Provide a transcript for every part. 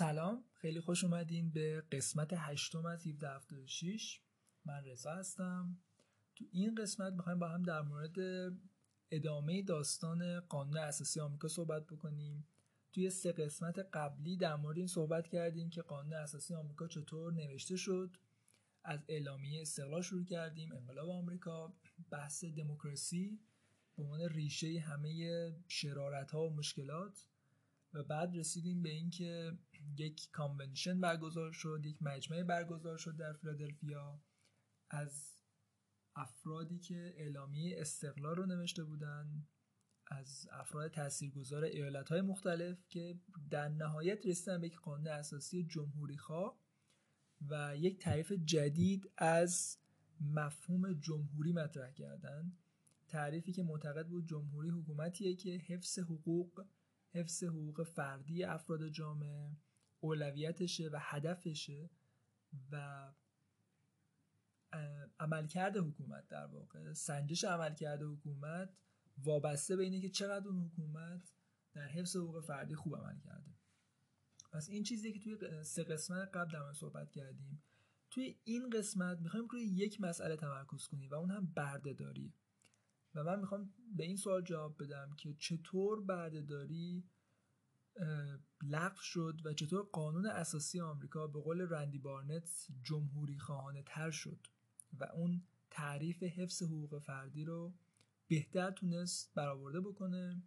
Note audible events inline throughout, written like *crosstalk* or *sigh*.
سلام خیلی خوش اومدین به قسمت هشتم از 1776 من رضا هستم. تو این قسمت می‌خوایم با هم در مورد ادامه داستان قانون اساسی آمریکا صحبت بکنیم. توی سه قسمت قبلی در مورد این صحبت کردیم که قانون اساسی آمریکا چطور نوشته شد. از اعلامیه استقلال شروع کردیم انقلاب آمریکا بحث دموکراسی به عنوان ریشه همه شرارت ها و مشکلات. و بعد رسیدیم به اینکه یک کانونشن برگزار شد یک مجمع برگزار شد در فیلادلفیا از افرادی که اعلامیه استقلال رو نوشته بودن از افراد تاثیرگذار ایالت های مختلف که در نهایت رسیدن به یک قانون اساسی جمهوری خواه و یک تعریف جدید از مفهوم جمهوری مطرح کردن. تعریفی که معتقد بود جمهوری حکومتیه که حفظ حقوق حفظ حقوق فردی افراد جامعه اولویتشه و هدفشه و عملکرد حکومت در واقع سنجش عملکرد حکومت وابسته به اینه که چقدر اون حکومت در حفظ حقوق فردی خوب عمل کرده. پس این چیزی که توی سه قسمت قبل در صحبت کردیم. توی این قسمت می‌خوایم روی یک مسئله تمرکز کنیم و اون هم بردهداری. و من می‌خوام به این سوال جواب بدم که چطور بردهداری لغو شد و چطور قانون اساسی آمریکا به قول رندی بارنت جمهوری خواهانه تر شد و اون تعریف حفظ حقوق فردی رو بهتر تونست برآورده بکنه.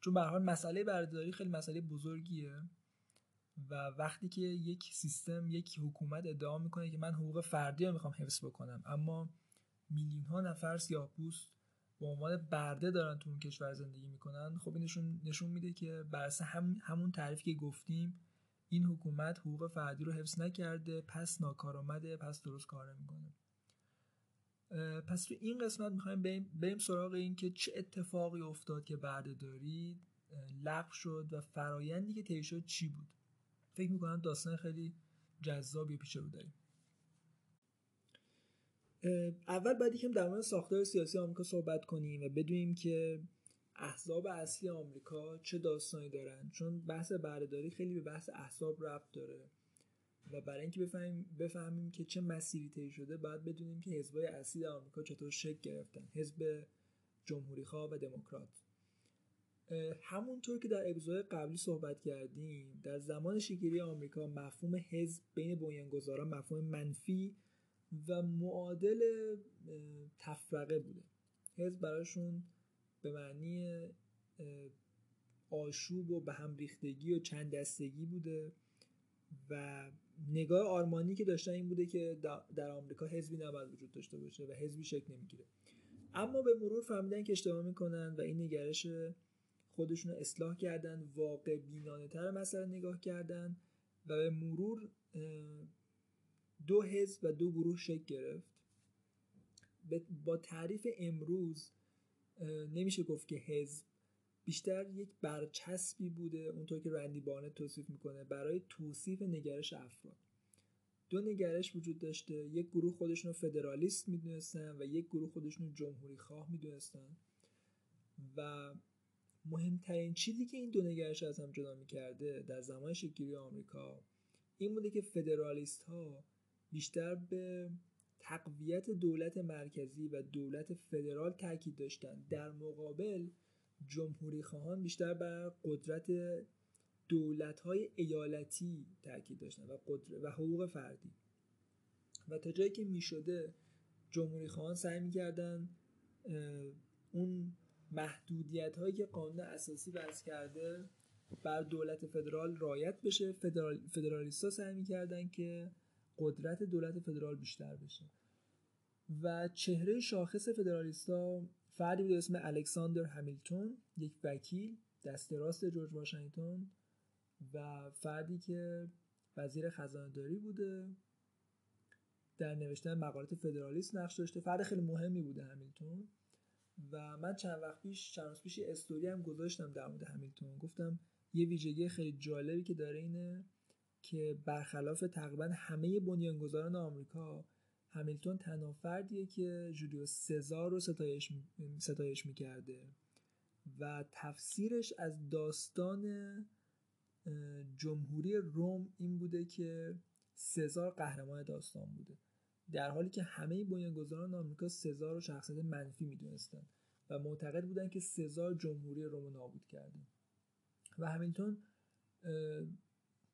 چون به حال مسئله بردهداری خیلی مسئله بزرگیه و وقتی که یک سیستم یک حکومت ادعا می‌کنه که من حقوق فردی رو می‌خوام حفظ بکنم اما میلیون ها نفر سیاه‌پوست به عنوان برده دارن تو اون کشور زندگی می‌کنن خب این نشون, نشون میده که بر هم همون تعریف که گفتیم این حکومت حقوق فردی رو حفظ نکرده پس ناکارآمده پس درست کار نمی‌کنه پس تو این قسمت می‌خوایم بریم, بریم سراغ این که چه اتفاقی افتاد که بردهداری لغو شد و فرایندی که طی شد چی بود. فکر می‌کنم داستان خیلی جذابی پیش رو داریم. اول باید یکم در مورد ساختار سیاسی آمریکا صحبت کنیم و بدونیم که احزاب اصلی آمریکا چه داستانی دارن. چون بحث بردهداری خیلی به بحث احزاب ربط داره. و برای اینکه بفهمیم بفهمیم که چه مسیری طی شده باید بدونیم که حزبای اصلی آمریکا چطور شکل گرفتن. حزب جمهوری خواه و دموکرات. همونطور که در اپیزود قبلی صحبت کردیم در زمان شکلی آمریکا مفهوم حزب بین بنیانگذاران مفهوم منفی و معادل تفرقه بوده. حزب براشون به معنی آشوب و به هم ریختگی و چند دستگی بوده و نگاه آرمانی که داشتن این بوده که در آمریکا حزبی نباید وجود داشته باشه و حزبی شکل نمی‌گیره. اما به مرور فهمیدن که اشتباه می‌کنن و این نگرش خودشون رو اصلاح کردن واقع بینانه تر مسئله نگاه کردن و به مرور دو حزب و دو گروه شکل گرفت. با تعریف امروز نمیشه گفت که حزب بیشتر یک برچسبی بوده اونطور که رندی بارنت توصیف می‌کنه برای توصیف نگرش افراد. دو نگرش وجود داشته یک گروه خودشون رو فدرالیست می‌دونستن و یک گروه خودشون رو جمهوری خواه می‌دونستن. و مهمترین چیزی که این دو نگرش از هم جدا می‌کرده در زمان شکلی آمریکا این بوده که فدرالیست ها بیشتر به تقویت دولت مرکزی و دولت فدرال تاکید داشتن. در مقابل جمهوری خواهان بیشتر بر قدرت دولت های ایالتی تاکید داشتن و, قدرت و حقوق فردی. و تا جایی که می شده جمهوری خواهان سعی می‌کردن اون محدودیت هایی که قانون اساسی وضع کرده بر دولت فدرال رایت بشه. فدرال، فدرالیستا سعی می‌کردن که قدرت دولت فدرال بیشتر بشه. و چهره شاخص فدرالیستا فردی بود اسم الکساندر همیلتون یک وکیل دست راست جورج واشنگتن و فردی که وزیر خزانه داری بوده در نوشتن مقالات فدرالیست نقش داشته. فرد خیلی مهمی بوده همیلتون. و من چند وقت پیش چند روز پیش استوری هم گذاشتم در مورد همیلتون. گفتم یه ویژگی خیلی جالبی که داره اینه که برخلاف تقریبا همه بنیانگذاران آمریکا همیلتون تنها فردیه که جولیو سزار رو ستایش, ستایش می‌کرده. و تفسیرش از داستان جمهوری روم این بوده که سزار قهرمان داستان بوده. در حالی که همه بنیانگذاران آمریکا سزار رو شخصیت منفی می‌دونستن و معتقد بودن که سزار جمهوری روم نابود کرده. و همینطور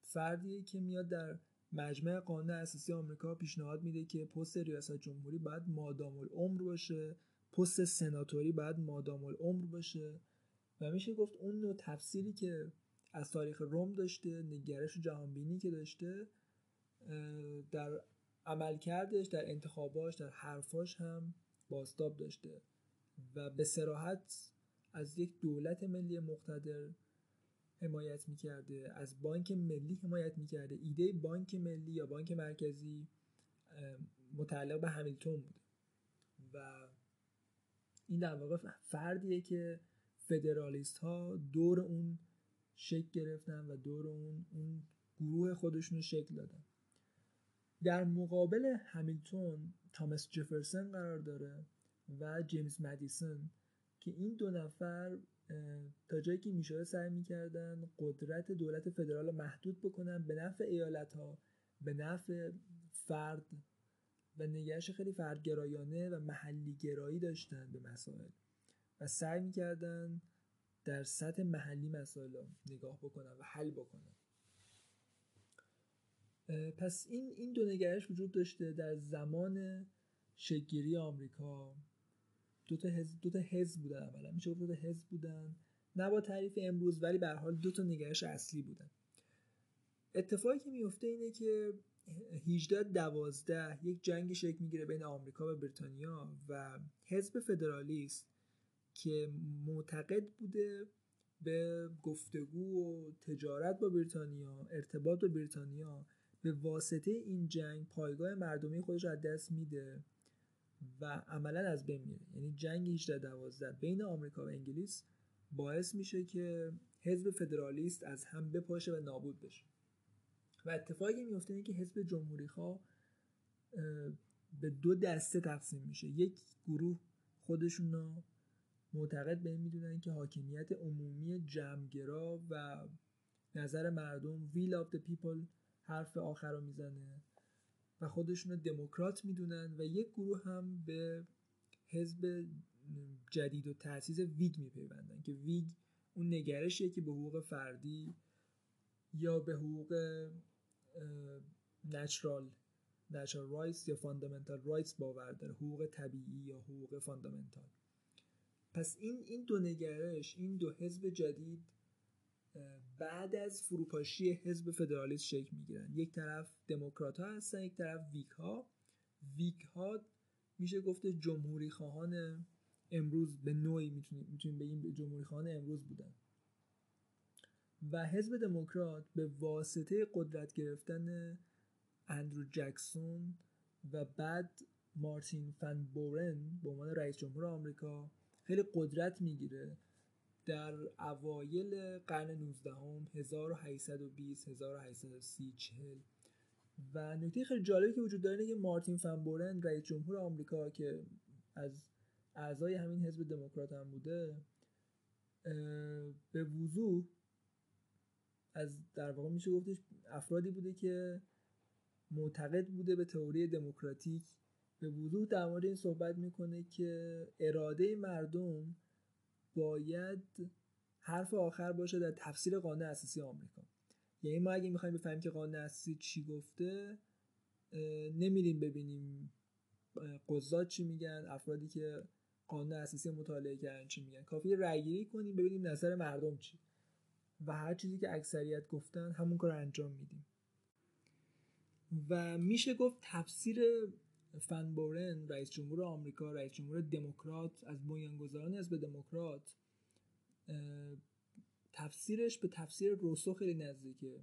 فردیه که میاد در مجمع قانون اساسی آمریکا پیشنهاد میده که پست ریاست جمهوری باید مادام العمر باشه پست سناتوری باید مادام العمر باشه. و میشه گفت اون نوع تفسیری که از تاریخ روم داشته نگرش و جهانبینی که داشته در عملکردش در انتخاباش در حرفاش هم باستاب داشته. و به سراحت از یک دولت ملی مقتدر حمایت می‌کرده از بانک ملی حمایت می‌کرده. ایده بانک ملی یا بانک مرکزی متعلق به همیلتون بوده. و این در واقع فردیه که فدرالیست ها دور اون شکل گرفتن و دور اون, اون گروه خودشون شکل دادن. در مقابل همیلتون تامس جفرسون قرار داره و جیمز مدیسون که این دو نفر تا جایی که می‌شده سعی می‌کردن قدرت دولت فدرال محدود بکنن به نفع ایالت ها به نفع فرد و نگرش خیلی فردگرایانه و محلی گرایی داشتن به مسائل. و سعی می‌کردن در سطح محلی مسائل نگاه بکنن و حل بکنن. پس این این دو نگرش وجود داشته در زمان شگیری آمریکا. دو تا حزب دو تا حزب بودن اولا. میشه گفت دو تا حزب بودن. نه با تعریف امروز ولی به حال دو تا نگرش اصلی بودن. اتفاقی که میفته اینه که 18 دوازده یک جنگ شکل می‌گیره بین آمریکا و بریتانیا و حزب فدرالیست که معتقد بوده به گفتگو و تجارت با بریتانیا ارتباط با بریتانیا به واسطه این جنگ پایگاه مردمی خودش از دست میده. و عملا از بین میره. یعنی جنگ 18 12 بین آمریکا و انگلیس باعث میشه که حزب فدرالیست از هم بپاشه و نابود بشه. و اتفاقی میفته اینه که حزب جمهوری خواه به دو دسته تقسیم میشه. یک گروه خودشون رو معتقد به این می‌دونن که حاکمیت عمومی جمعگرا و نظر مردم ویل of the people حرف آخر رو می‌زنه. و خودشون دموکرات می‌دونن و یک گروه هم به حزب جدیدالتاسیس ویگ میپیوندن که ویگ اون نگرشیه که به حقوق فردی یا به حقوق natural natural rights یا fundamental rights باور داره حقوق طبیعی یا حقوق fundamental پس این این دو نگرش این دو حزب جدید بعد از فروپاشی حزب فدرالیست شکل می‌گیرن. یک طرف دموکرات ها هستن یک طرف ویگ ها ویک ها میشه گفته جمهوری خواهان امروز به نوعی می‌تونیم بگیم جمهوری خواهان امروز بودن. و حزب دموکرات به واسطه قدرت گرفتن اندرو جکسون و بعد مارتین فن بورن به عنوان رئیس جمهور آمریکا خیلی قدرت می‌گیره. در اوایل قرن 19 هم 1820 1830 40 و نکته خیلی جالبی که وجود داره اینه که مارتین فنبورن رئیس جمهور آمریکا که از اعضای همین حزب دموکرات هم بوده به وضوح از در واقع میشه گفتش افرادی بوده که معتقد بوده به تئوری دموکراتیک. به وضوح در مورد این صحبت می‌کنه که اراده مردم باید حرف آخر باشه در تفسیر قانون اساسی آمریکا. یعنی ما اگه می‌خوایم بفهمیم که قانون اساسی چی گفته نمیریم ببینیم قضات چی میگن افرادی که قانون اساسی مطالعه کردن چی میگن. کافی رأی گیری کنیم ببینیم نظر مردم چی. و هر چیزی که اکثریت گفتن همون کار انجام میدیم. و میشه گفت تفسیر فن بورن رئیس جمهور آمریکا رئیس جمهور دموکرات از بنیانگذاران حزب دموکرات تفسیرش به تفسیر روسو خیلی نزدیکه.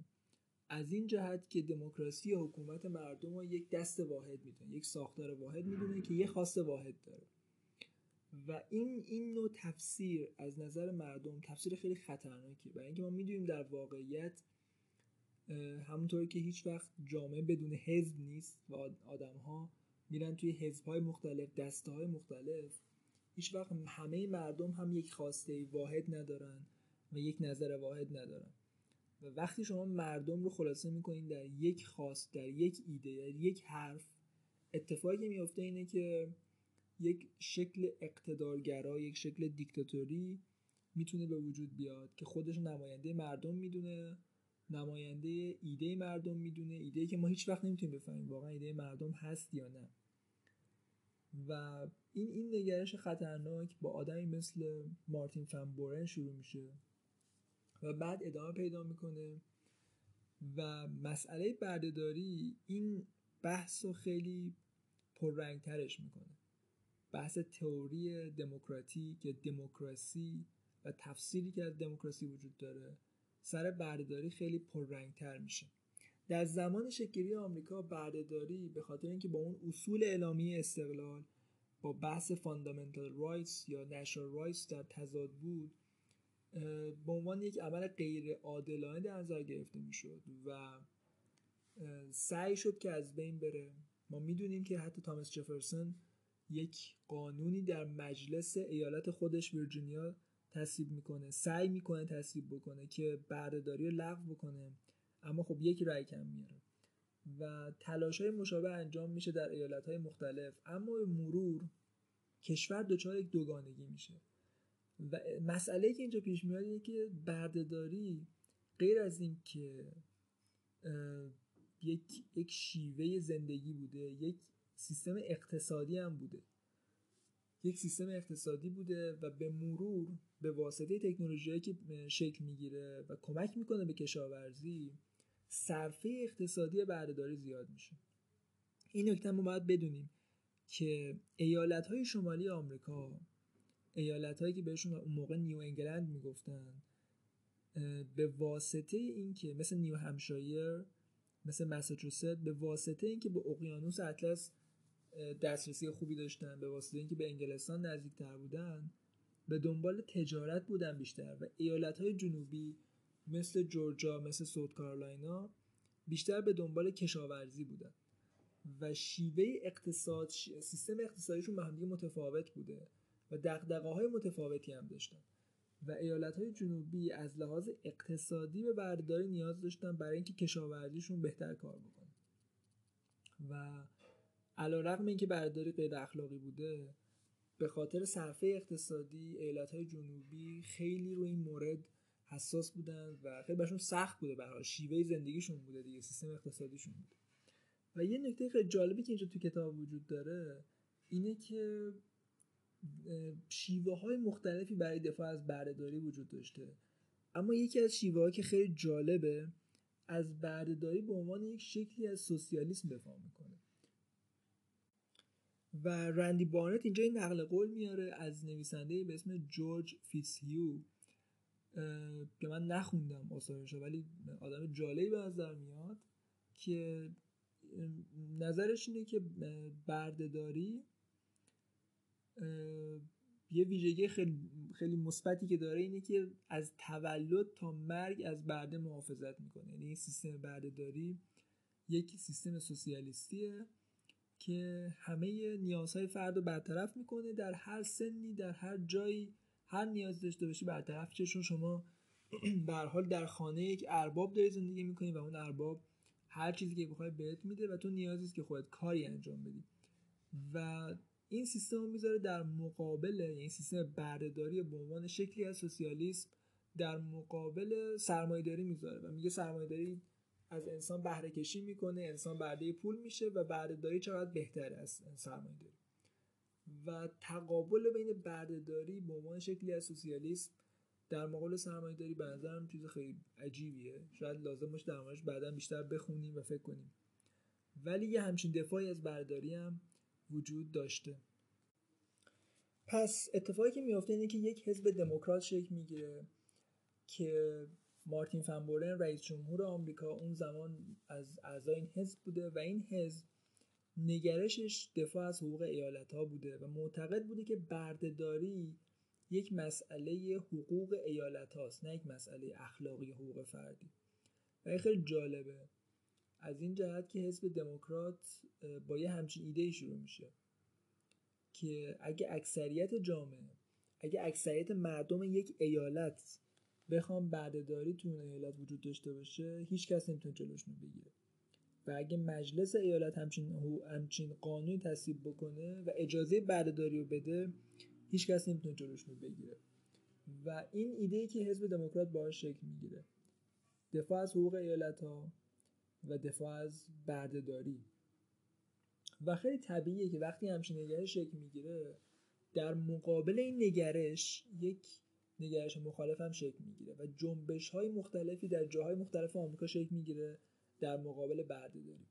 از این جهت که دموکراسی حکومت مردم رو یک دست واحد می‌دونه یک ساختار واحد می‌دونه که یه خواست واحد داره. و این این نوع تفسیر از نظر مردم تفسیر خیلی خطرناکه. برای اینکه ما می‌دونیم در واقعیت همونطوری که هیچ وقت جامعه بدون حزب نیست و آدم ها میرن توی حزب های مختلف دسته های مختلف. هیچ وقت همه مردم هم یک خواسته واحد ندارن و یک نظر واحد ندارن. و وقتی شما مردم رو خلاصه می‌کنین در یک خواست در یک ایده در یک حرف اتفاقی که میفته اینه که یک شکل اقتدارگرا یک شکل دیکتاتوری می‌تونه به وجود بیاد که خودش نماینده مردم می‌دونه نماینده ایده مردم می‌دونه ایده که ما هیچ وقت نمی‌تونیم بفهمیم واقعا ایده مردم هست یا نه. و این این نگرش خطرناک با آدمی مثل مارتین فنبورن شروع میشه و بعد ادامه پیدا می‌کنه و مسئله بردهداری این بحث رو خیلی پررنگترش می‌کنه. بحث تئوری دموکراتیک یا دموکراسی و تفسیری که از دموکراسی وجود داره سر بردهداری خیلی پررنگتر میشه. در زمان شکلی آمریکا بردهداری به خاطر اینکه با اون اصول اعلامی استقلال با بحث fundamental rights یا natural rights در تضاد بود به عنوان یک عمل غیر عادلانه در نظر گرفته می‌شد و سعی شد که از بین بره. ما می‌دونیم که حتی تامس جفرسون یک قانونی در مجلس ایالت خودش ویرجینیا تصویب می‌کنه سعی می‌کنه تصویب بکنه که برده‌داری رو لغو بکنه. اما خب یک رای کم میاره. و تلاش های مشابه انجام میشه در ایالت های مختلف. اما به مرور کشور دچار یک دوگانگی میشه. و مسئله که اینجا پیش میاد اینه که بردهداری غیر از این که یک یک شیوه زندگی بوده یک سیستم اقتصادی هم بوده. یک سیستم اقتصادی بوده و به مرور به واسطه تکنولوژی که شکل می‌گیره و کمک می‌کنه به کشاورزی صرفه اقتصادی بردهداری زیاد میشه. این نکته ما باید بدونیم که ایالت های شمالی آمریکا ایالت هایی که بهشون اون موقع نیو انگلند می‌گفتن به واسطه اینکه مثل نیو همشایر مثل مساچوست به واسطه اینکه به اقیانوس اطلس دسترسی خوبی داشتن به واسطه اینکه به انگلستان نزدیکتر بودن به دنبال تجارت بودن بیشتر و ایالت های جنوبی مثل جورجیا مثل سوت کارولاینا بیشتر به دنبال کشاورزی بودن. و شیوه اقتصاد سیستم اقتصادیشون به متفاوت بوده و دقدقه های متفاوتی هم داشتن. و ایالت های جنوبی از لحاظ اقتصادی به برداری نیاز داشتن برای اینکه کشاورزیشون بهتر کار بکنه و علا رقم اینکه برداری غیر اخلاقی بوده به خاطر صرفه اقتصادی ایالت های جنوبی خیلی روی این مورد حساس بودن و خیلی برشون سخت بوده برای شیوه زندگیشون بوده دیگه سیستم اقتصادیشون بوده. و یه نکته خیلی جالبی که اینجا تو کتاب وجود داره اینه که شیوه های مختلفی برای دفاع از بردهداری وجود داشته. اما یکی از شیوه که خیلی جالبه از بردهداری به عنوان یک شکلی از سوسیالیسم دفاع می‌کنه. و رندی بارنت اینجا این نقل قول میاره از نویسنده به اسم جورج فیتسهیو که من نخوندم آثارش ولی آدم جالبی به نظر میاد که نظرش اینه که بردهداری یه ویژگی خیلی خیلی مثبتی که داره اینه که از تولد تا مرگ از برده محافظت می‌کنه. یعنی این سیستم بردهداری یک سیستم سوسیالیستیه که همه نیازهای فرد رو برطرف می‌کنه در هر سنی در هر جایی هر نیاز داشته باشی برطرف چون شما *clears throat* به حال در خانه یک ارباب داری زندگی می‌کنی و اون ارباب هر چیزی که بخوای بهت میده و تو نیازی که خودت کاری انجام بدی. و این سیستم رو می‌ذاره در مقابل یعنی سیستم بردهداری به عنوان شکلی از سوسیالیسم در مقابل سرمایهداری می‌ذاره و میگه سرمایهداری از انسان بهره کشی می‌کنه انسان برده پول میشه و بردهداری چقدر بهتر از سرمایهداری. و تقابل بین بردهداری به عنوان شکلی از سوسیالیسم در مقابل سرمایهداری به نظرم چیز خیلی عجیبیه. شاید لازم باشه در موردش بعدا بیشتر بخونیم و فکر کنیم. ولی یه همچین دفاعی از بردهداری هم وجود داشته. پس اتفاقی که میافته اینه که یک حزب دموکرات شکل می‌گیره که مارتین فنبورن رئیس جمهور آمریکا اون زمان از اعضای این حزب بوده و این حزب نگرشش دفاع از حقوق ایالت ها بوده و معتقد بوده که بردهداری یک مسئله حقوق ایالت هاست نه یک مسئله اخلاقی حقوق فردی. و این خیلی جالبه. از این جهت که حزب دموکرات با یه همچین ایده شروع میشه که اگه اکثریت جامعه اگه اکثریت مردم یک ایالت بخوام بردهداری تو اون ایالت وجود داشته باشه هیچ کس نمی‌تونه جلوشون بگیره. و اگه مجلس ایالت همچین, همچین قانونی تصویب بکنه و اجازه بردهداری رو بده هیچ کس نمی‌تونه جلوشون بگیره. و این ایده ای که حزب دموکرات باهاش شکل می‌گیره. دفاع از حقوق ایالت ها و دفاع از بردهداری. و خیلی طبیعیه که وقتی همچین نگرش شکل می‌گیره در مقابل این نگرش یک نگرش مخالف هم شکل می‌گیره و جنبش های مختلفی در جاهای مختلف آمریکا شکل می‌گیره. در مقابل بردهداری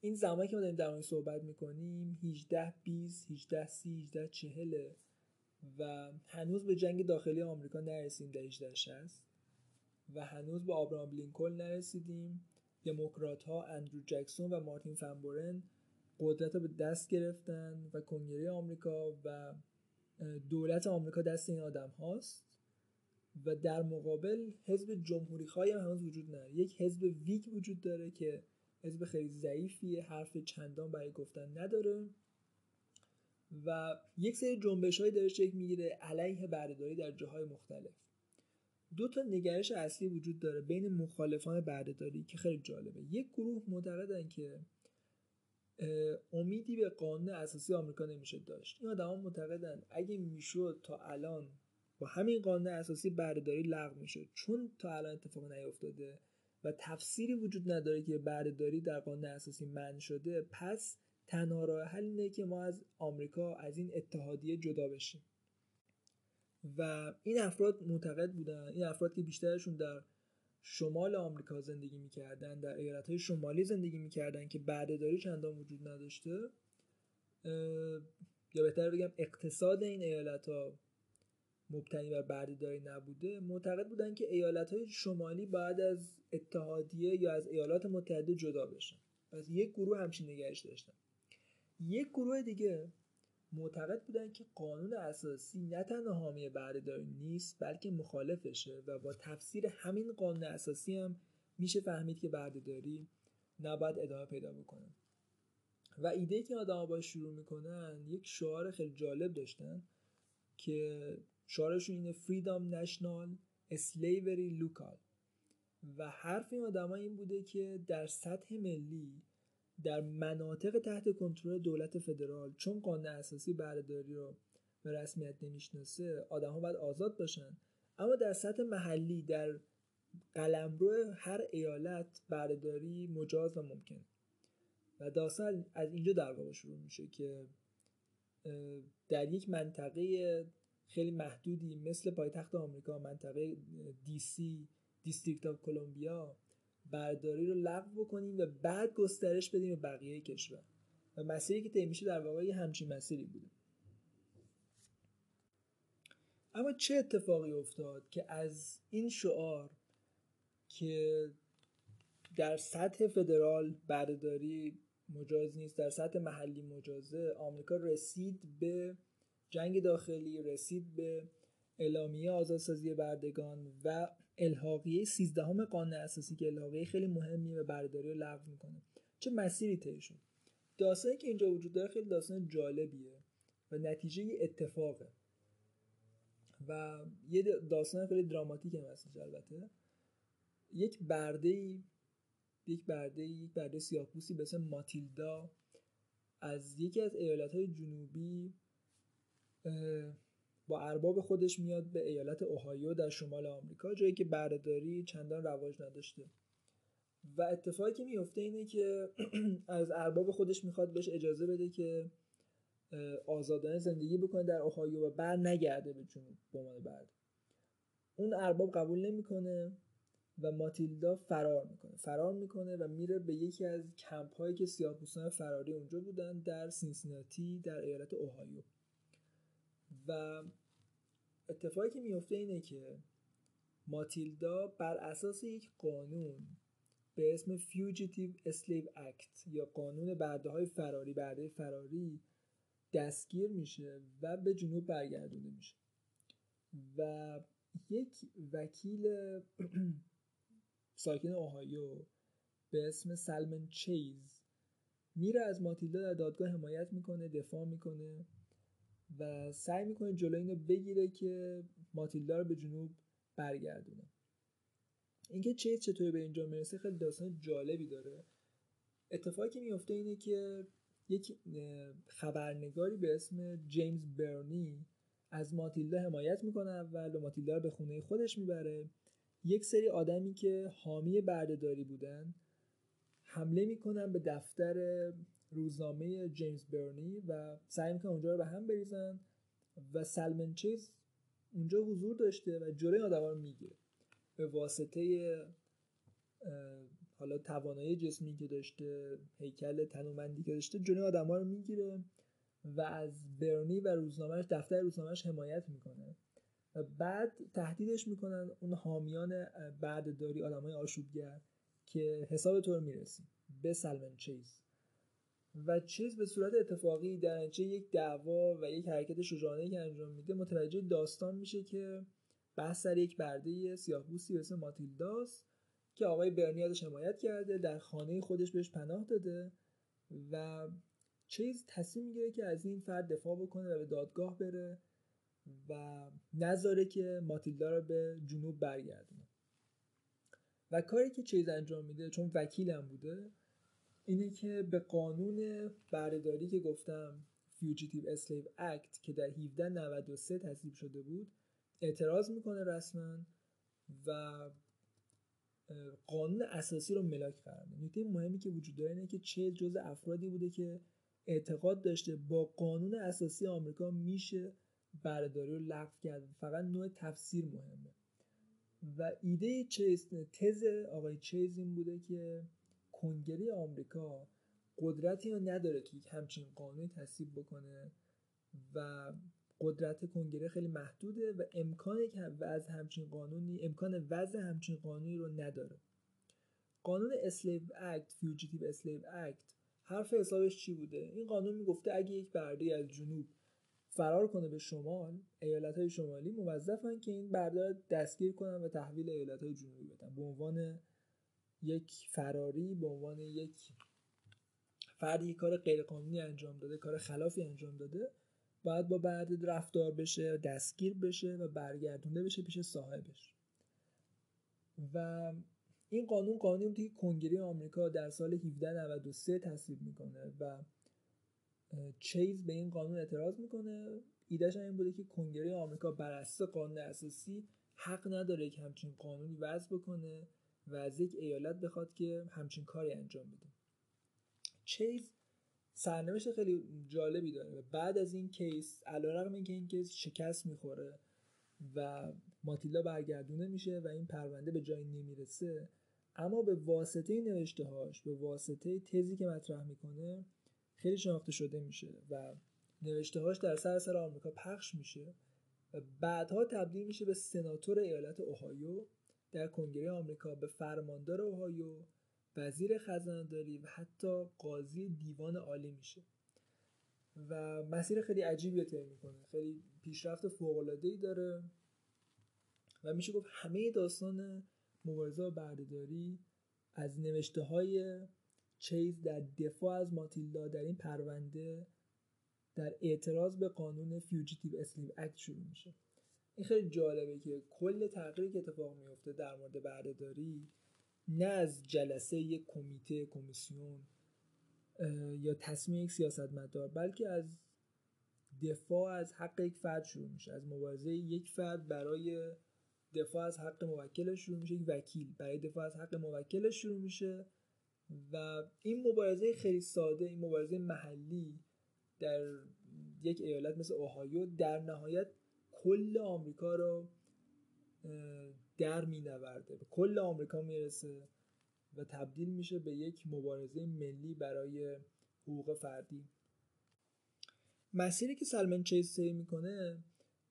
این زمانی که ما داریم در مورد صحبت می‌کنیم 18 20 18 30 18 40 و هنوز به جنگ داخلی آمریکا نرسیدیم در 18 60 و هنوز به آبرام لینکلن نرسیدیم. دموکرات ها اندرو جکسون و مارتین فنبورن قدرت رو به دست گرفتن و کنگره آمریکا و دولت آمریکا دست این آدم هاست. و در مقابل حزب جمهوری خواهی هم هنوز وجود نداره. یک حزب ویک وجود داره که حزب خیلی ضعیفیه حرف چندان برای گفتن نداره. و یک سری جنبش هایی داره شکل می‌گیره علیه بردهداری در جاهای مختلف. دو تا نگرش اصلی وجود داره بین مخالفان بردهداری که خیلی جالبه. یک گروه معتقدن که امیدی به قانون اساسی آمریکا نمیشه داشت. این آدما معتقدن اگه می‌شد تا الان با همین قانون اساسی بردهداری لغو می‌شد چون تا الان اتفاق نیفتاده و تفسیری وجود نداره که بردهداری در قانون اساسی من شده پس تنها راه حل اینه که ما از آمریکا از این اتحادیه جدا بشیم. و این افراد معتقد بودن این افراد که بیشترشون در شمال آمریکا زندگی می‌کردن در ایالت شمالی زندگی می‌کردن که بردهداری چندان وجود نداشته یا بهتر بگم اقتصاد این ایالت ها مبتنی بر بردهداری نبوده معتقد بودن که ایالت های شمالی باید از اتحادیه یا از ایالات متحده جدا بشن. پس یک گروه همچین نگرش داشتن. یک گروه دیگه معتقد بودن که قانون اساسی نه تنها حامی بردهداری نیست بلکه مخالفشه و با تفسیر همین قانون اساسی هم میشه فهمید که بردهداری نباید ادامه پیدا بکنه. و ایده که آدم با شروع می‌کنن یک شعار خیلی جالب داشتن که شعارشون اینه فریدام نشنال اسلیوری لوکال و حرف این آدم این بوده که در سطح ملی در مناطق تحت کنترل دولت فدرال چون قانون اساسی بردهداری رو به رسمیت نمی‌شناسه آدم ها باید آزاد باشن. اما در سطح محلی در قلمرو هر ایالت برده‌داری مجاز و ممکن. و داستان از اینجا در واقع شروع میشه که در یک منطقه خیلی محدودی. مثل پایتخت آمریکا منطقه DC District of Columbia برده‌داری رو لغو بکنیم و بعد گسترش بدیم به بقیه کشور. و مسیری که طی در واقع یه همچین مسیری بوده. اما چه اتفاقی افتاد که از این شعار که در سطح فدرال بردهداری مجاز نیست در سطح محلی مجازه آمریکا رسید به جنگ داخلی رسید به اعلامیه آزادسازی بردگان و الحاقیه سیزدهم قانون اساسی که الحاقیه خیلی مهمیه و برداری رو لغو می‌کنه. چه مسیری طی شد داستانی که اینجا وجود داره خیلی داستان جالبیه و نتیجه اتفاقه. و یه داستان خیلی دراماتیک هم هستش البته. یک برده یک برده یک برده سیاه‌پوستی به اسم ماتیلدا از یکی از ایالت های جنوبی با ارباب خودش میاد به ایالت اوهایو در شمال آمریکا جایی که بردهداری چندان رواج نداشته. و اتفاقی که میفته اینه که *clears throat* از ارباب خودش می‌خواد بهش اجازه بده که آزادانه زندگی بکنه در اوهایو و بر نگرده به جنوب به عنوان برده. اون ارباب قبول نمی‌کنه و ماتیلدا فرار می‌کنه. فرار می‌کنه و میره به یکی از کمپ هایی که سیاه‌پوستان فراری اونجا بودن در سینسیناتی در ایالت اوهایو. و اتفاقی که میفته اینه که ماتیلدا بر اساس یک قانون به اسم Fugitive Slave Act یا قانون برده های فراری برده فراری دستگیر میشه و به جنوب برگردونده میشه. و یک وکیل *clears throat* ساکن اوهایو به اسم سلمن چیز میره از ماتیلدا در دادگاه حمایت می‌کنه دفاع می‌کنه. و سعی می‌کنه جلوی اینو بگیره که ماتیلدا رو به جنوب برگردونه. اینکه چیز چطور به اینجا می‌رسه خیلی داستان جالبی داره. اتفاقی که میفته اینه که یک خبرنگاری به اسم جیمز برنی از ماتیلدا حمایت می‌کنه اول و ماتیلدا رو به خونه خودش می‌بره. یک سری آدمی که حامی بردهداری بودن حمله می‌کنن به دفتر روزنامه جیمز برنی و سعی می‌کنن اونجا رو به هم بریزن و سلمن چیز اونجا حضور داشته و جلوی آدم رو می‌گیره. به واسطه حالا توانایی جسمی که داشته هیکل تنومندی که داشته جلوی آدم رو می‌گیره و از برنی و روزنامهش دفتر روزنامهش حمایت می‌کنه. و بعد تهدیدش می‌کنن اون حامیان بردهداری آدمای آشوبگر که حساب تو رو می‌رسی به سلمن چیز. و چیز به صورت اتفاقی در نتیجه یک دعوا و یک حرکت شجاعانه که انجام میده متوجه داستان میشه که بحث سر یک برده سیاه‌پوستی اسم ماتیلداس که آقای برنی ازش حمایت کرده در خانه خودش بهش پناه داده و چیس تصمیم می‌گیره که از این فرد دفاع بکنه و به دادگاه بره و نذاره که ماتیلدا رو به جنوب برگردونه. و کاری که چیس انجام میده چون وکیلم بوده اینه که به قانون برده‌داری که گفتم Fugitive Slave Act که در 1793 تصویب شده بود اعتراض می‌کنه رسما و قانون اساسی رو ملاک قرار میده. نکته مهمی که وجود داره اینه که چه جز افرادی بوده که اعتقاد داشته با قانون اساسی آمریکا میشه بردهداری رو لغو کرد فقط نوع تفسیر مهمه. و ایده چیز تز آقای چیز این بوده که کنگره آمریکا قدرتی رو نداره که همچین قانونی تصویب بکنه و قدرت کنگره خیلی محدوده و امکانی که از همچین قانونی امکان وضع همچین قانونی رو نداره. قانون slave act fugitive slave act حرف حسابش چی بوده؟ این قانون می‌گفته اگه یک برده از جنوب فرار کنه به شمال ایالت های شمالی موظفن که این برده دستگیر کنن و تحویل ایالت های جنوبی بدن. به عنوان یک فراری به عنوان یک فردی کار غیرقانونی انجام داده کار خلافی انجام داده باید با بعد رفتار بشه دستگیر بشه و برگردونده بشه پیش صاحبش. و این قانون قانونی که کنگره آمریکا در سال 1793 تصویب می‌کنه و چیز به این قانون اعتراض می‌کنه. ایدهش این بوده که کنگره آمریکا بر اساس قانون اساسی حق نداره که همچین قانونی وضع بکنه. و از یک ایالت بخواد که همچین کاری انجام بده. چیز سرنوشت خیلی جالبی داره بعد از این کیس علیرغم اینکه این کیس شکست می‌خوره و ماتیلا برگردونه میشه و این پرونده به جایی نمی‌رسه. اما به واسطه نوشته هاش به واسطه تزی که مطرح می‌کنه خیلی شناخته شده میشه و نوشته هاش در سراسر آمریکا پخش میشه و بعدها تبدیل میشه به سناتور ایالت اوهایو. در کنگره آمریکا به فرماندار اوهایو وزیر خزانداری و حتی قاضی دیوان عالی میشه. و مسیر خیلی عجیبی طی می‌کنه. خیلی پیشرفت فوق ای داره و میشه گفت همه داستان مبارزه و بردهداری از نوشته های چیز در دفاع از ماتیلدا در این پرونده در اعتراض به قانون fugitive slave act شروع میشه. این خیلی جالبه که کل تغییری که اتفاق میفته در مورد بردهداری نه از جلسه یک کمیته کمیسیون یا تصمیم یک سیاستمدار بلکه از دفاع از حق یک فرد شروع میشه. از مبارزه یک فرد برای دفاع از حق موکلش شروع میشه یک وکیل برای دفاع از حق موکلش شروع میشه و این مبارزه خیلی ساده این مبارزه محلی در یک ایالت مثل اوهایو در نهایت کل آمریکا رو در مینورده. به کل آمریکا می‌رسه و تبدیل میشه به یک مبارزه ملی برای حقوق فردی. مسیری که سلمن چیز سعی می‌کنه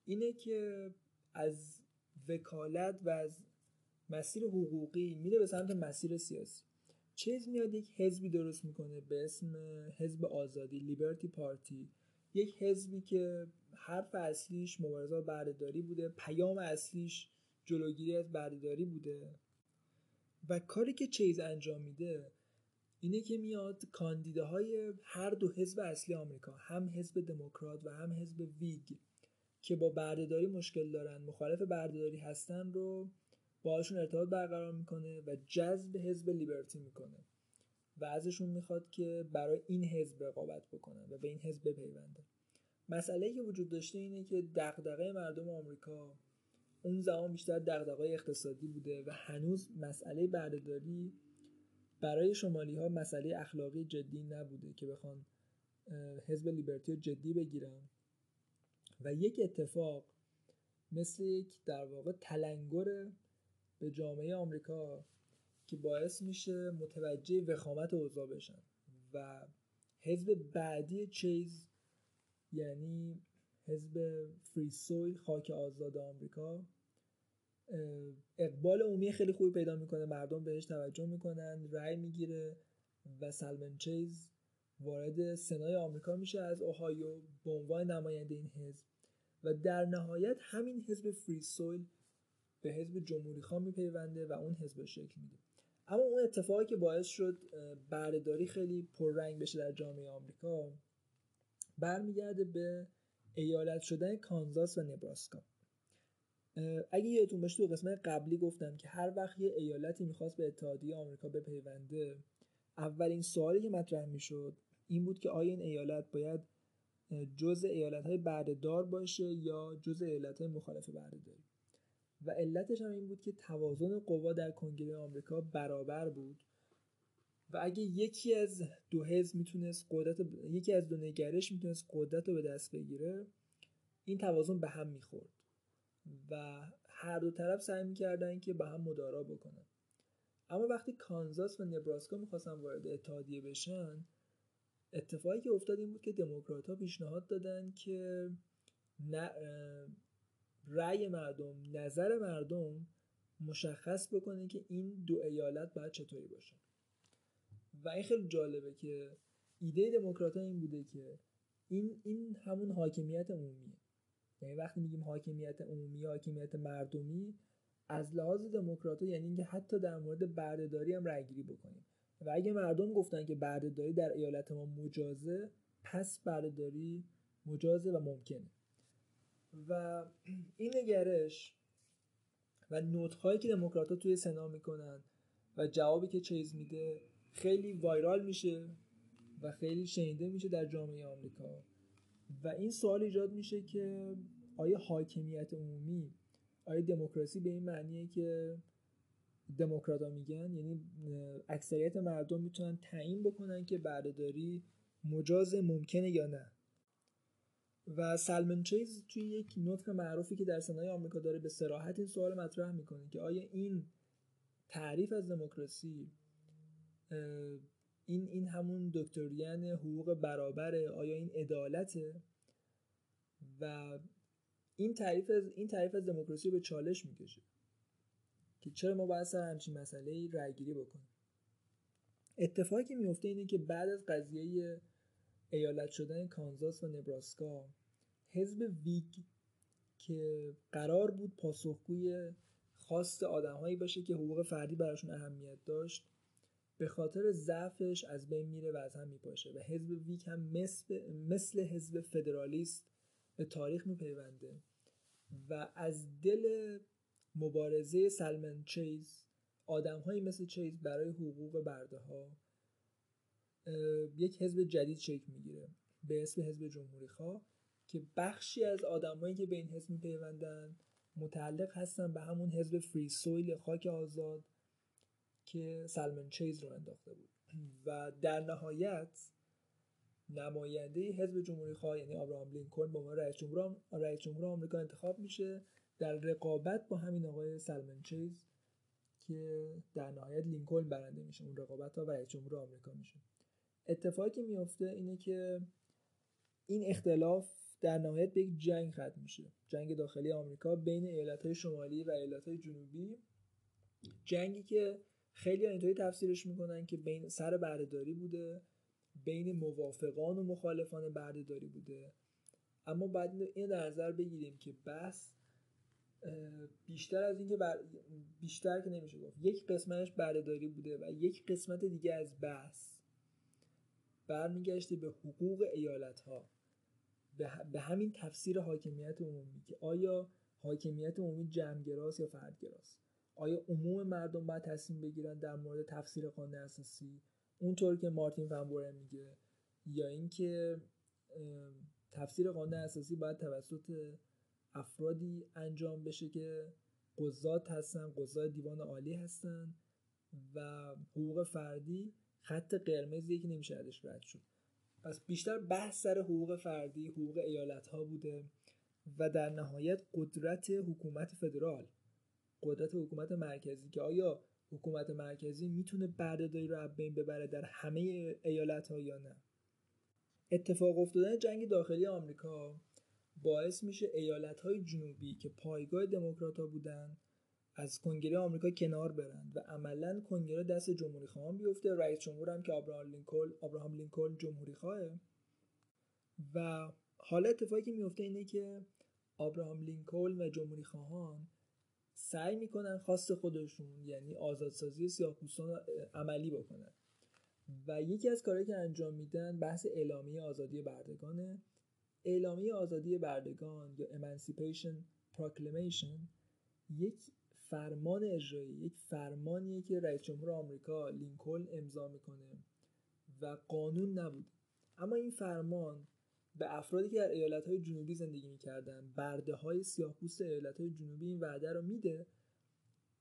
اینه که از وکالت و از مسیر حقوقی میره به سمت مسیر سیاسی. چیز میاد یک حزبی درست می‌کنه به اسم حزب آزادی لیبرتی پارتی یک حزبی که حرف اصلیش مبارزه بردهداری بوده پیام اصلیش جلوگیری از بردهداری بوده و کاری که چیز انجام میده اینه که میاد کاندیداهای هر دو حزب اصلی آمریکا هم حزب دموکرات و هم حزب ویگ که با بردهداری مشکل دارن مخالف بردهداری هستن رو باشون ارتباط برقرار می‌کنه و جذب حزب لیبرتی می‌کنه. و ازشون می‌خواد که برای این حزب رقابت بکنن و به این حزب بپیوندن مسئله که وجود داشته اینه که دغدغه مردم آمریکا اون زمان بیشتر دغدغه اقتصادی بوده و هنوز مسئله بردهداری برای شمالی ها مسئله اخلاقی جدی نبوده که بخوان حزب لیبرتی رو جدی بگیرن. و یک اتفاق مثل یک در واقع تلنگر به جامعه آمریکا که باعث میشه متوجه وخامت اوضاع بشن. و حزب بعدی چیز یعنی حزب فری سویل خاک آزاد آمریکا اقبال عمومی خیلی خوبی پیدا می‌کنه. مردم بهش توجه می‌کنن رأی می‌گیره و سلمن چیز وارد سنای آمریکا میشه از اوهایو به عنوان نماینده این حزب. و در نهایت همین حزب فری سویل به حزب جمهوری خواه میپیونده و اون حزب شکل میده. اما اون اتفاقی که باعث شد بردهداری خیلی پررنگ بشه در جامعه آمریکا برمیگرده به ایالت شدن کانزاس و نبراسکا. اگه یادتون باشه تو قسمت قبلی گفتم که هر وقت یه ایالتی می‌خواست به اتحادیه آمریکا بپیونده اولین سوالی که مطرح می‌شد این بود که آیا این ایالت باید جز ایالت های باشه یا جز ایالت های مخالف بردهداری؟ و علتش هم این بود که توازن قوا در کنگره آمریکا برابر بود. و اگه یکی از دو حزب می‌تونست قدرت یکی از دو نگرش می‌تونست قدرت رو به دست بگیره این توازن به هم می‌خورد. و هر دو طرف سعی می‌کردن که به هم مدارا بکنن. اما وقتی کانزاس و نبراسکا می‌خواستن وارد اتحادیه بشن اتفاقی که افتاد این بود که دموکرات ها پیشنهاد دادن که رأی مردم نظر مردم مشخص بکنه که این دو ایالت باید چطوری باشه. و این خیلی جالبه که ایده دموکرات این بوده که این این همون حاکمیت عمومیه. یعنی وقتی میگیم حاکمیت عمومی حاکمیت مردمی از لحاظ دموکرات یعنی اینکه حتی در مورد بردهداری هم رأیگیری بکنیم. و اگه مردم گفتن که بردهداری در ایالت ما مجازه پس بردهداری مجازه و ممکنه. و این نگرش و نوت که دموکرات توی سنا می‌کنن و جوابی که چیز میده خیلی وایرال میشه و خیلی شنیده میشه در جامعه آمریکا. و این سوال ایجاد میشه که آیا حاکمیت عمومی آیا دموکراسی به این معنیه که دموکراتا میگن؟ یعنی اکثریت مردم می‌تونن تعیین بکنن که بردهداری مجاز ممکنه یا نه؟ و سلمن چیز توی یک نطق معروفی که در سنای آمریکا داره به سراحت این سوال مطرح می‌کنه که آیا این تعریف از دموکراسی این این همون دکتریان حقوق برابره آیا این عدالته؟ و این تعریف از این تعریف از دموکراسی به چالش می‌کشه که چرا ما باید سر همچین مسئله ای رأی گیری بکنیم؟ اتفاقی که میفته اینه که بعد از قضیه ایالت شدن کانزاس و نبراسکا. حزب ویگ که قرار بود پاسخگوی خواست آدمهایی باشه که حقوق فردی براشون اهمیت داشت به خاطر ضعفش از بین میره و از هم میپاشه و حزب ویگ هم مثل, مثل حزب فدرالیست به تاریخ میپیونده و از دل مبارزه سلمن چیز آدمهایی مثل چیز برای حقوق برده ها یک حزب جدید شکل می‌گیره به اسم حزب جمهوری خواه که بخشی از آدمایی که به این حزب میپیوندن متعلق هستن به همون حزب فری سویل خاک آزاد که سلمن چیز رو انداخته بود. و در نهایت نماینده حزب جمهوری خواه یعنی آبراهام لینکلن به عنوان رئیس جمهور رئیس جمهور آمریکا انتخاب میشه در رقابت با همین آقای سلمن چیز که در نهایت لینکلن برنده میشه اون رقابت ها رئیس جمهور آمریکا میشه. اتفاقی که میفته اینه که این اختلاف در نهایت به یک جنگ ختم میشه. جنگ داخلی آمریکا بین ایالت های شمالی و ایالت های جنوبی. جنگی که خیلی اینطوری تفسیرش می‌کنن که بین سر بردهداری بوده بین موافقان و مخالفان بردهداری بوده. اما بعد این در نظر بگیریم که بحث بیشتر از اینکه بر... بیشتر که نمیشه گفت یک قسمتش بردهداری بوده و یک قسمت دیگه از بحث برمیگشته به حقوق ایالت ها به همین تفسیر حاکمیت عمومی که آیا حاکمیت عمومی جمعگراست یا فردگراست؟ آیا عموم مردم باید تصمیم بگیرن در مورد تفسیر قانون اساسی اونطور که مارتین فنبوره میگه یا اینکه تفسیر قانون اساسی باید توسط افرادی انجام بشه که قضات هستن قضات دیوان عالی هستن و حقوق فردی خط قرمزی که نمیشه ازش رد شد پس بیشتر بحث سر حقوق فردی حقوق ایالت ها بوده و در نهایت قدرت حکومت فدرال قدرت حکومت مرکزی که آیا حکومت مرکزی می‌تونه بردهداری رو بین ببره در همه ایالت ها یا نه؟ اتفاق افتادن جنگ داخلی آمریکا باعث میشه ایالت های جنوبی که پایگاه دموکرات ها بودن از کنگره آمریکا کنار برند و عملا کنگره دست جمهوری خواهان بیفته. رئیس جمهور هم که ابراهام لینکلن ابراهام لینکلن جمهوری خواه و حالا اتفاقی که میفته اینه که ابراهام لینکلن و جمهوری خواهان سعی می‌کنن خواست خودشون یعنی آزادسازی سیاه‌پوستان عملی بکنن. و یکی از کارهایی که انجام میدن بحث اعلامیه آزادی بردگانه. اعلامیه آزادی بردگان یا Emancipation Proclamation یک فرمان اجرایی یک فرمانیه که رئیس جمهور آمریکا لینکلن امضا می‌کنه و قانون نبود اما این فرمان به افرادی که در ایالت های جنوبی زندگی می‌کردن برده های سیاه پوست ایالت های جنوبی این وعده رو میده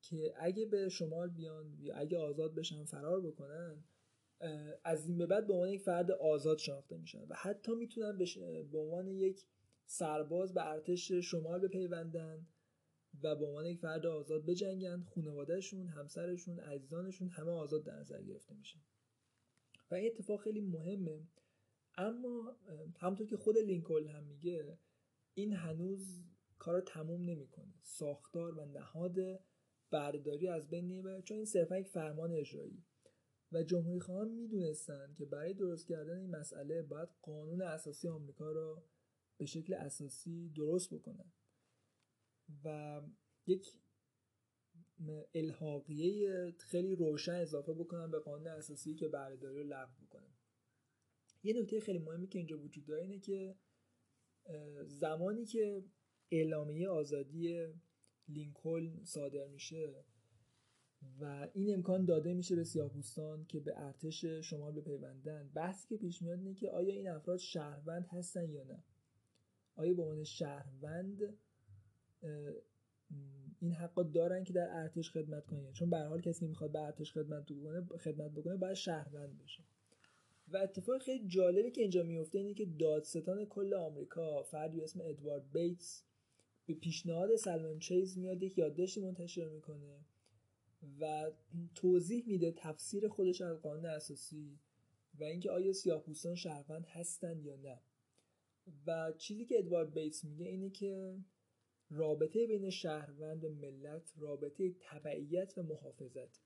که اگه به شمال بیان یا اگه آزاد بشن فرار بکنن از این به بعد به عنوان یک فرد آزاد شناخته میشن و حتی می‌تونن به عنوان یک سرباز به ارتش شمال بپیوندن و به عنوان یک فرد آزاد بجنگن خانوادهشون همسرشون عزیزانشون همه آزاد در نظر گرفته میشن و این اتفاق خیلی مهمه. اما همونطور که خود لینکلن هم میگه این هنوز کار تموم نمی‌کنه. ساختار و نهاد برداری از بین نمی‌بره چون این صرفا یک فرمان اجرایی. و جمهوری خواهان می‌دونستن که برای درست کردن این مسئله باید قانون اساسی آمریکا را به شکل اساسی درست بکنن. و یک الحاقیه خیلی روشن اضافه بکنن به قانون اساسی که برداری رو لغو بکنن یه نکته خیلی مهمی که اینجا وجود داره اینه که زمانی که اعلامیه آزادی لینکلن صادر میشه و این امکان داده میشه به سیاهپوستان که به ارتش شمال بپیوندن بحثی که پیش میاد اینه که آیا این افراد شهروند هستن یا نه؟ آیا به عنوان شهروند این حقا دارن که در ارتش خدمت کنن. چون به حال کسی می‌خواد به ارتش خدمت بکنه خدمت بکنه باید شهروند بشه. و اتفاق خیلی جالبی که اینجا میفته اینه که دادستان کل آمریکا فردی اسم ادوارد بیتس به پیشنهاد سلمان چیز میاد یک یادداشتی منتشر می‌کنه و توضیح میده تفسیر خودش از قانون اساسی و اینکه آیا سیاه‌پوستان شهروند هستن یا نه. و چیزی که ادوارد بیتس میگه اینه که رابطه بین شهروند و ملت رابطه تبعیت و محافظت.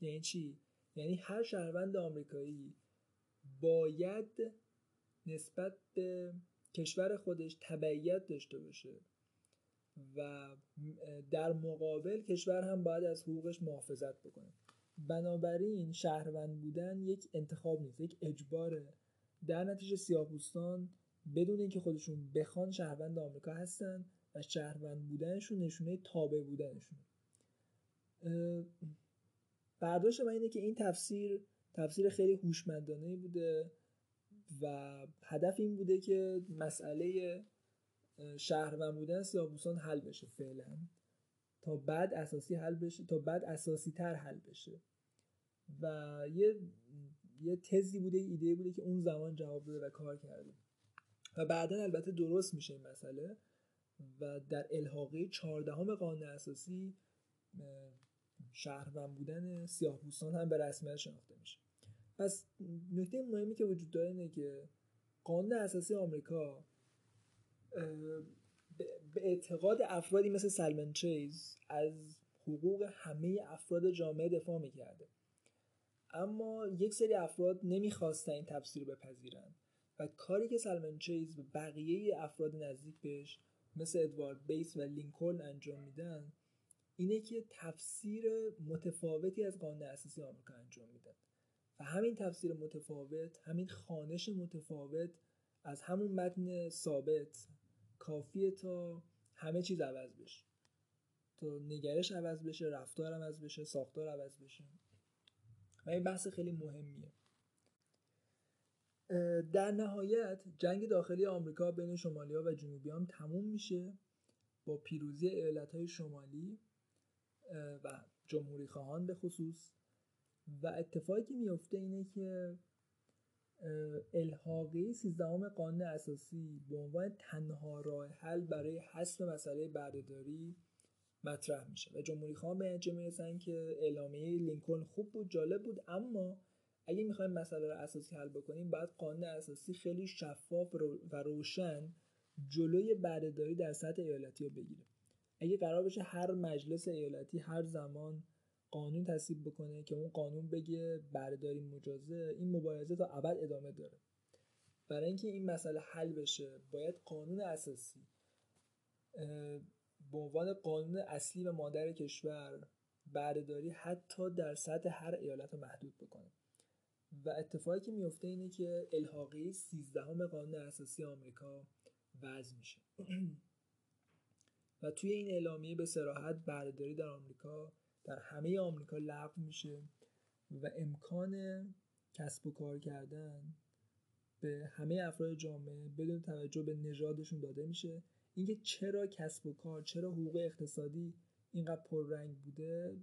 یعنی چی؟ یعنی هر شهروند آمریکایی باید نسبت به کشور خودش تبعیت داشته باشه و در مقابل کشور هم باید از حقوقش محافظت بکنه. بنابراین شهروند بودن یک انتخاب نیست یک اجباره. در نتیجه سیاهپوستان بدون اینکه خودشون بخوان شهروند آمریکا هستن. و شهروند بودنشون نشونه تابع بودنشون. برداشت من اینه که این تفسیر تفسیر خیلی هوشمندانه بوده و هدف این بوده که مسئله شهروند بودن سیاه‌پوستان حل بشه فعلا. تا بعد اساسی حل بشه تا بعد اساسی تر حل بشه. و یه یه تزی بوده ایده بوده که اون زمان جواب داده و کار کرده. و بعدا البته درست میشه این مسئله. و در الحاقه چهاردهم قانون اساسی شهروند بودن سیاه هم به رسمیت شناخته میشه. پس نکته مهمی که وجود داره اینه که قانون اساسی آمریکا به اعتقاد افرادی مثل سلمن چیز از حقوق همه افراد جامعه دفاع می‌کرده. اما یک سری افراد نمی‌خواستن این تفسیر رو بپذیرن و کاری که سلمن چیز و بقیه افراد نزدیک بهش مثل ادوارد بیس و لینکلن انجام میدن اینه که تفسیر متفاوتی از قانون اساسی آمریکا انجام میدن. و همین تفسیر متفاوت همین خانش متفاوت از همون متن ثابت کافیه تا همه چیز عوض بشه. تا نگرش عوض بشه رفتار عوض بشه ساختار عوض بشه. و این بحث خیلی مهمیه. در نهایت جنگ داخلی آمریکا بین شمالی ها و جنوبی هم تموم میشه با پیروزی ایالت های شمالی و جمهوری خواهان به خصوص. و اتفاقی که میفته اینه که الحاقی سیزدهم قانون اساسی به عنوان تنها راه حل برای حذف مسئله بردهداری مطرح میشه. و جمهوری خواهان به نتیجه می‌رسن که اعلامیه لینکلن خوب بود جالب بود اما اگه می‌خوایم مسئله رو اساسی حل بکنیم باید قانون اساسی خیلی شفاف و روشن جلوی بردهداری در سطح ایالتی رو بگیره. اگه قرار بشه هر مجلس ایالتی هر زمان قانون تصویب بکنه که اون قانون بگه بردهداری مجازه این مبارزه تا ابد ادامه داره. برای اینکه این مسئله حل بشه باید قانون اساسی به عنوان قانون اصلی و مادر کشور بردهداری حتی در سطح هر ایالت رو محدود بکنه. و اتفاقی که میفته اینه که الحاقی سیزدهم قانون اساسی آمریکا وضع میشه. و توی این اعلامیه به سراحت بردهداری در آمریکا در همه آمریکا لغو میشه و امکان کسب و کار کردن به همه افراد جامعه بدون توجه به نژادشون داده میشه. اینکه چرا کسب و کار چرا حقوق اقتصادی اینقدر پررنگ بوده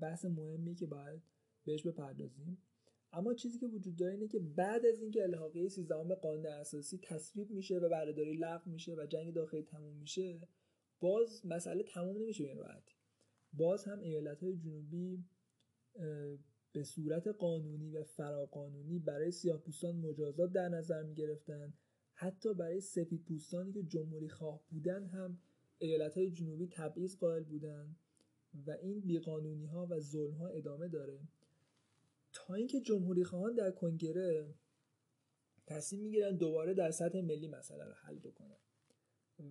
بحث مهمی که باید بهش بپردازیم. اما چیزی که وجود داره اینه که بعد از اینکه الحاقیه سیزدهم قانون اساسی تصویب میشه و بردهداری لغو میشه و جنگ داخلی تموم میشه باز مسئله تموم نمیشه این راحتی. باز هم ایالت های جنوبی به صورت قانونی و فراقانونی برای سیاه پوستان مجازات در نظر می گرفتن حتی برای سفید پوستانی که جمهوری خواه بودن هم ایالت های جنوبی تبعیض قائل بودن و این بیقانونی ها و ظلم ها ادامه داره. تا اینکه جمهوری خواهان در کنگره تصمیم می‌گیرن دوباره در سطح ملی مسئله رو حل بکنن.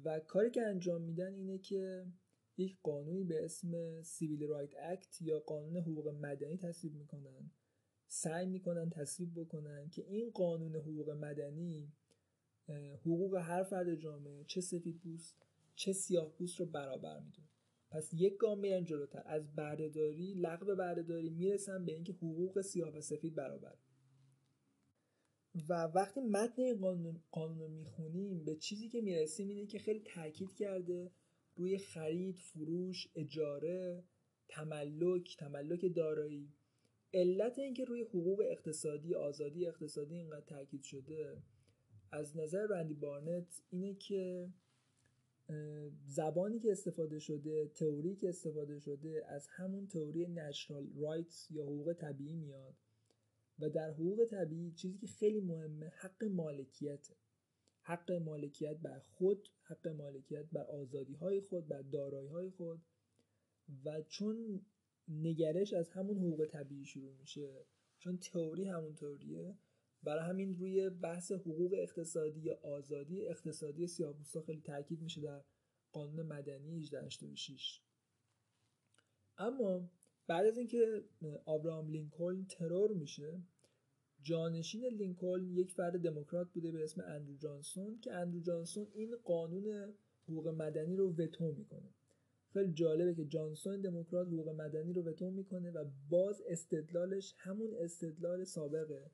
و کاری که انجام میدن اینه که یک قانونی به اسم سیویل رایت اکت یا قانون حقوق مدنی تصویب می‌کنن سعی می‌کنن تصویب بکنن که این قانون حقوق مدنی حقوق هر فرد جامعه چه سفید پوست چه سیاه پوست رو برابر می‌دونه. پس یک گام میرن جلوتر. از بردهداری لغو بردهداری می‌رسن به اینکه حقوق سیاه و سفید برابر. و وقتی متن قانون, قانون رو می‌خونیم به چیزی که می‌رسیم اینه که خیلی تاکید کرده روی خرید فروش اجاره تملک تملک دارایی. علت اینکه روی حقوق اقتصادی آزادی اقتصادی اینقدر تاکید شده از نظر رندی بارنت اینه که زبانی که استفاده شده تئوری که استفاده شده از همون تئوری نچرال رایتس یا حقوق طبیعی میاد و در حقوق طبیعی چیزی که خیلی مهمه حق مالکیته حق مالکیت بر خود حق مالکیت بر آزادی های خود بر دارایی های خود و چون نگرش از همون حقوق طبیعی شروع میشه چون تئوری همون تئوریه برای همین روی بحث حقوق اقتصادی یا آزادی اقتصادی سیاه‌پوستا خیلی تاکید میشه در قانون مدنی 1886 اما بعد از اینکه آبراهام لینکلن ترور میشه جانشین لینکلن یک فرد دموکرات بوده به اسم اندرو جانسون که اندرو جانسون این قانون حقوق مدنی رو وتو می‌کنه. خیلی جالبه که جانسون دموکرات حقوق مدنی رو وتو می‌کنه و باز استدلالش همون استدلال سابقه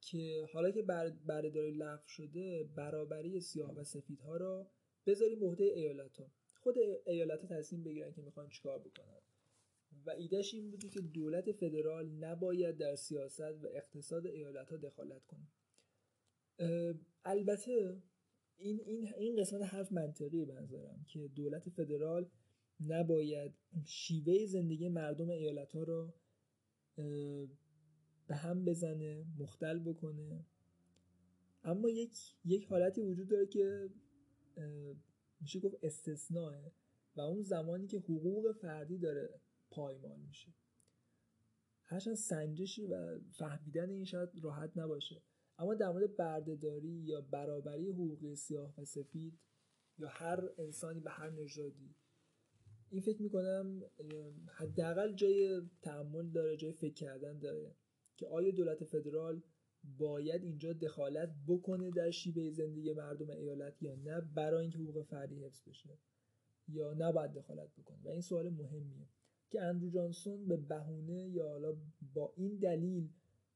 که حالا که بردهداری لغو شده برابری سیاه و سفیدها را بذاریم عهده ایالت ها خود ایالت ها تصمیم بگیرن که می‌خوان چیکار بکنن. و ایدهش این بوده که دولت فدرال نباید در سیاست و اقتصاد ایالت ها دخالت کنه. البته این, این, این قسمت حرف منطقی به که دولت فدرال نباید شیوه زندگی مردم ایالت ها رو به هم بزنه مختل بکنه. اما یک یک حالتی وجود داره که میشه گفت استثناء و اون زمانی که حقوق فردی داره پایمال میشه. هرچند سنجشی و فهمیدن این شاید راحت نباشه. اما در مورد بردهداری یا برابری حقوق سیاه و سفید یا هر انسانی به هر نژادی این فکر می‌کنم حداقل جای تعمل داره جای فکر کردن داره. که آیا دولت فدرال باید اینجا دخالت بکنه در شیوه زندگی مردم ایالت یا نه برای اینکه حقوق فردی حفظ بشه یا نباید دخالت بکنه؟ و این سوال مهمیه که اندرو جانسون به بهونه یا حالا با این دلیل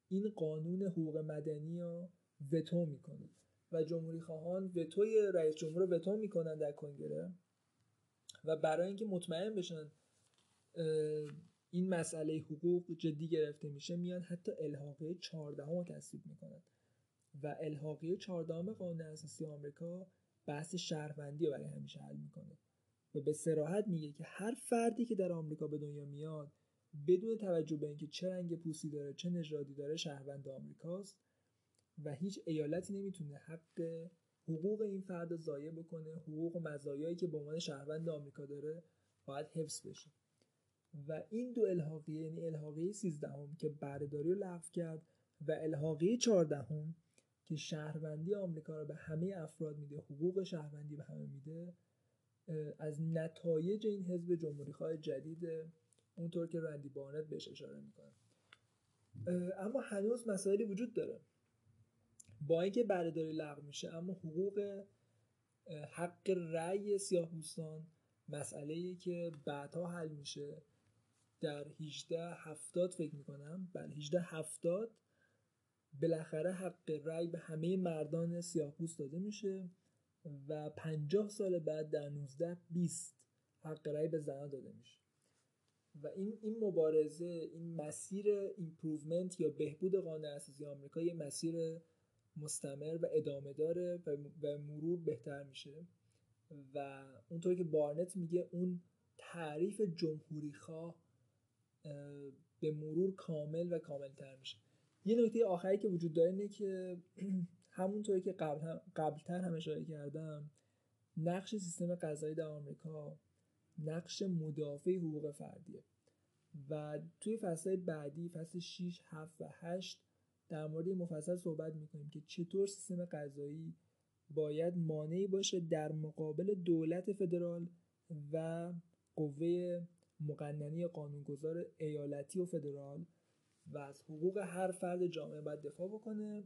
این قانون حقوق مدنی رو وتو می‌کنه. و جمهوری خواهان وتوی رئیس جمهور رو وتو می‌کنن در کنگره و برای اینکه مطمئن بشن این مسئله حقوق جدی گرفته میشه میان حتی الحاقه 14 رو تصویب می‌کنن. و الحاقه 14 قانون اساسی آمریکا بحث شهروندی رو برای همیشه حل می‌کنه. و به سراحت میگه که هر فردی که در آمریکا به دنیا میاد بدون توجه به اینکه چه رنگ پوستی داره چه نژادی داره شهروند آمریکاست و هیچ ایالتی نمی‌تونه حق حقوق این فرد ضایع بکنه. حقوق و مزایایی که به عنوان شهروند آمریکا داره باید حفظ بشه. و این دو الحاقیه یعنی الحاقیه 13 هم که بردهداری رو لغو کرد و الحاقیه 14 هم که شهروندی آمریکا رو به همه افراد میده حقوق شهروندی به همه میده از نتایج این حزب جمهوری خواه جدید اونطور که رندی بارنت بهش اشاره می‌کنه. اما هنوز مسائلی وجود داره. با اینکه بردهداری لغو میشه اما حقوق حق رأی سیاه‌پوستان مسئله که بعدها حل میشه. در 18 هفتاد فکر می‌کنم. بله 18 هفتاد بالاخره حق رأی به همه مردان سیاه‌پوست داده میشه و 50 سال بعد در 19 20 حق رأی به زنان داده میشه. و این این مبارزه این مسیر improvement یا بهبود قانون اساسی آمریکا یه مسیر مستمر و ادامه داره و مرور بهتر میشه. و اونطور که بارنت میگه اون تعریف جمهوری خواه به مرور کامل و کاملتر میشه. یه نکته آخری که وجود داره اینه که *clears throat* همونطوری که قبل هم قبلتر هم اشاره کردم نقش سیستم قضایی در آمریکا نقش مدافع حقوق فردیه. و توی فصل بعدی فصل 6 7 و 8 در مورد مفصل صحبت می‌کنیم که چطور سیستم قضایی باید مانعی باشه در مقابل دولت فدرال و قوه مقننی قانونگذار ایالتی و فدرال و از حقوق هر فرد جامعه باید دفاع بکنه.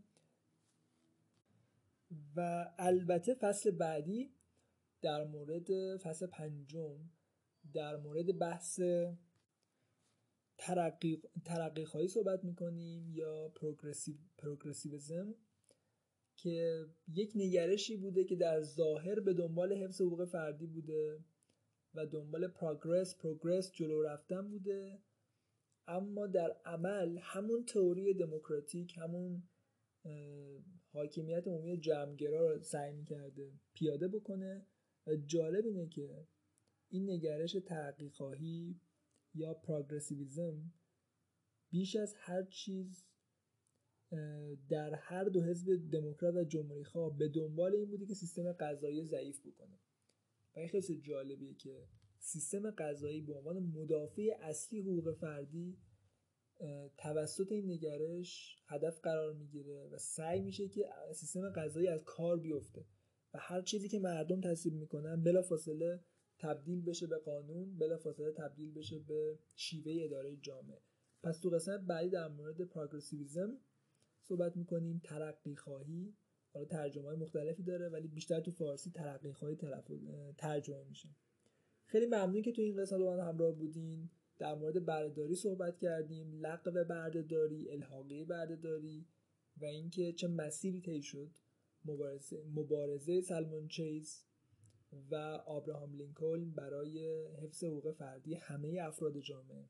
و البته فصل بعدی در مورد فصل پنجم در مورد بحث ترقی, ترقی خواهی صحبت می‌کنیم یا پروگرسیویزم که یک نگرشی بوده که در ظاهر به دنبال حفظ حقوق فردی بوده. و دنبال پروگرس پروگرس جلو رفتن بوده. اما در عمل همون تئوری دموکراتیک همون حاکمیت عمومی جمعگرا رو سعی می‌کرده پیاده بکنه. و جالب اینه که این نگرش ترقی خواهی یا پروگرسیویزم بیش از هر چیز در هر دو حزب دموکرات و جمهوری خواه به دنبال این بوده که سیستم قضایی ضعیف بکنه. و این خیلی جالبیه که سیستم قضایی به عنوان مدافع اصلی حقوق فردی توسط این نگرش هدف قرار می‌گیره و سعی میشه که سیستم قضایی از کار بیفته و هر چیزی که مردم تصویب می‌کنن بلافاصله تبدیل بشه به قانون بلافاصله تبدیل بشه به شیوه اداره جامعه. پس تو قسمت بعدی در مورد پروگرسیویزم صحبت می‌کنیم ترقی خواهی. حالا ترجمه های مختلفی داره ولی بیشتر تو فارسی ترقی خواهی ترجمه میشه. خیلی ممنون که تو این قسمت با من همراه بودین. در مورد بردهداری صحبت کردیم لقب بردهداری الحاقی بردهداری و اینکه چه مسیری طی شد مبارزه, مبارزه سلمون چیز و آبراهام لینکلن برای حفظ حقوق فردی همه افراد جامعه.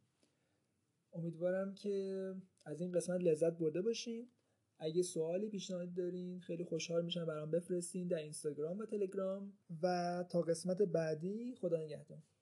امیدوارم که از این قسمت لذت برده باشین. اگه سوالی پیشنهاد دارین خیلی خوشحال میشم برام بفرستین در اینستاگرام و تلگرام. و تا قسمت بعدی خدا نگهدار.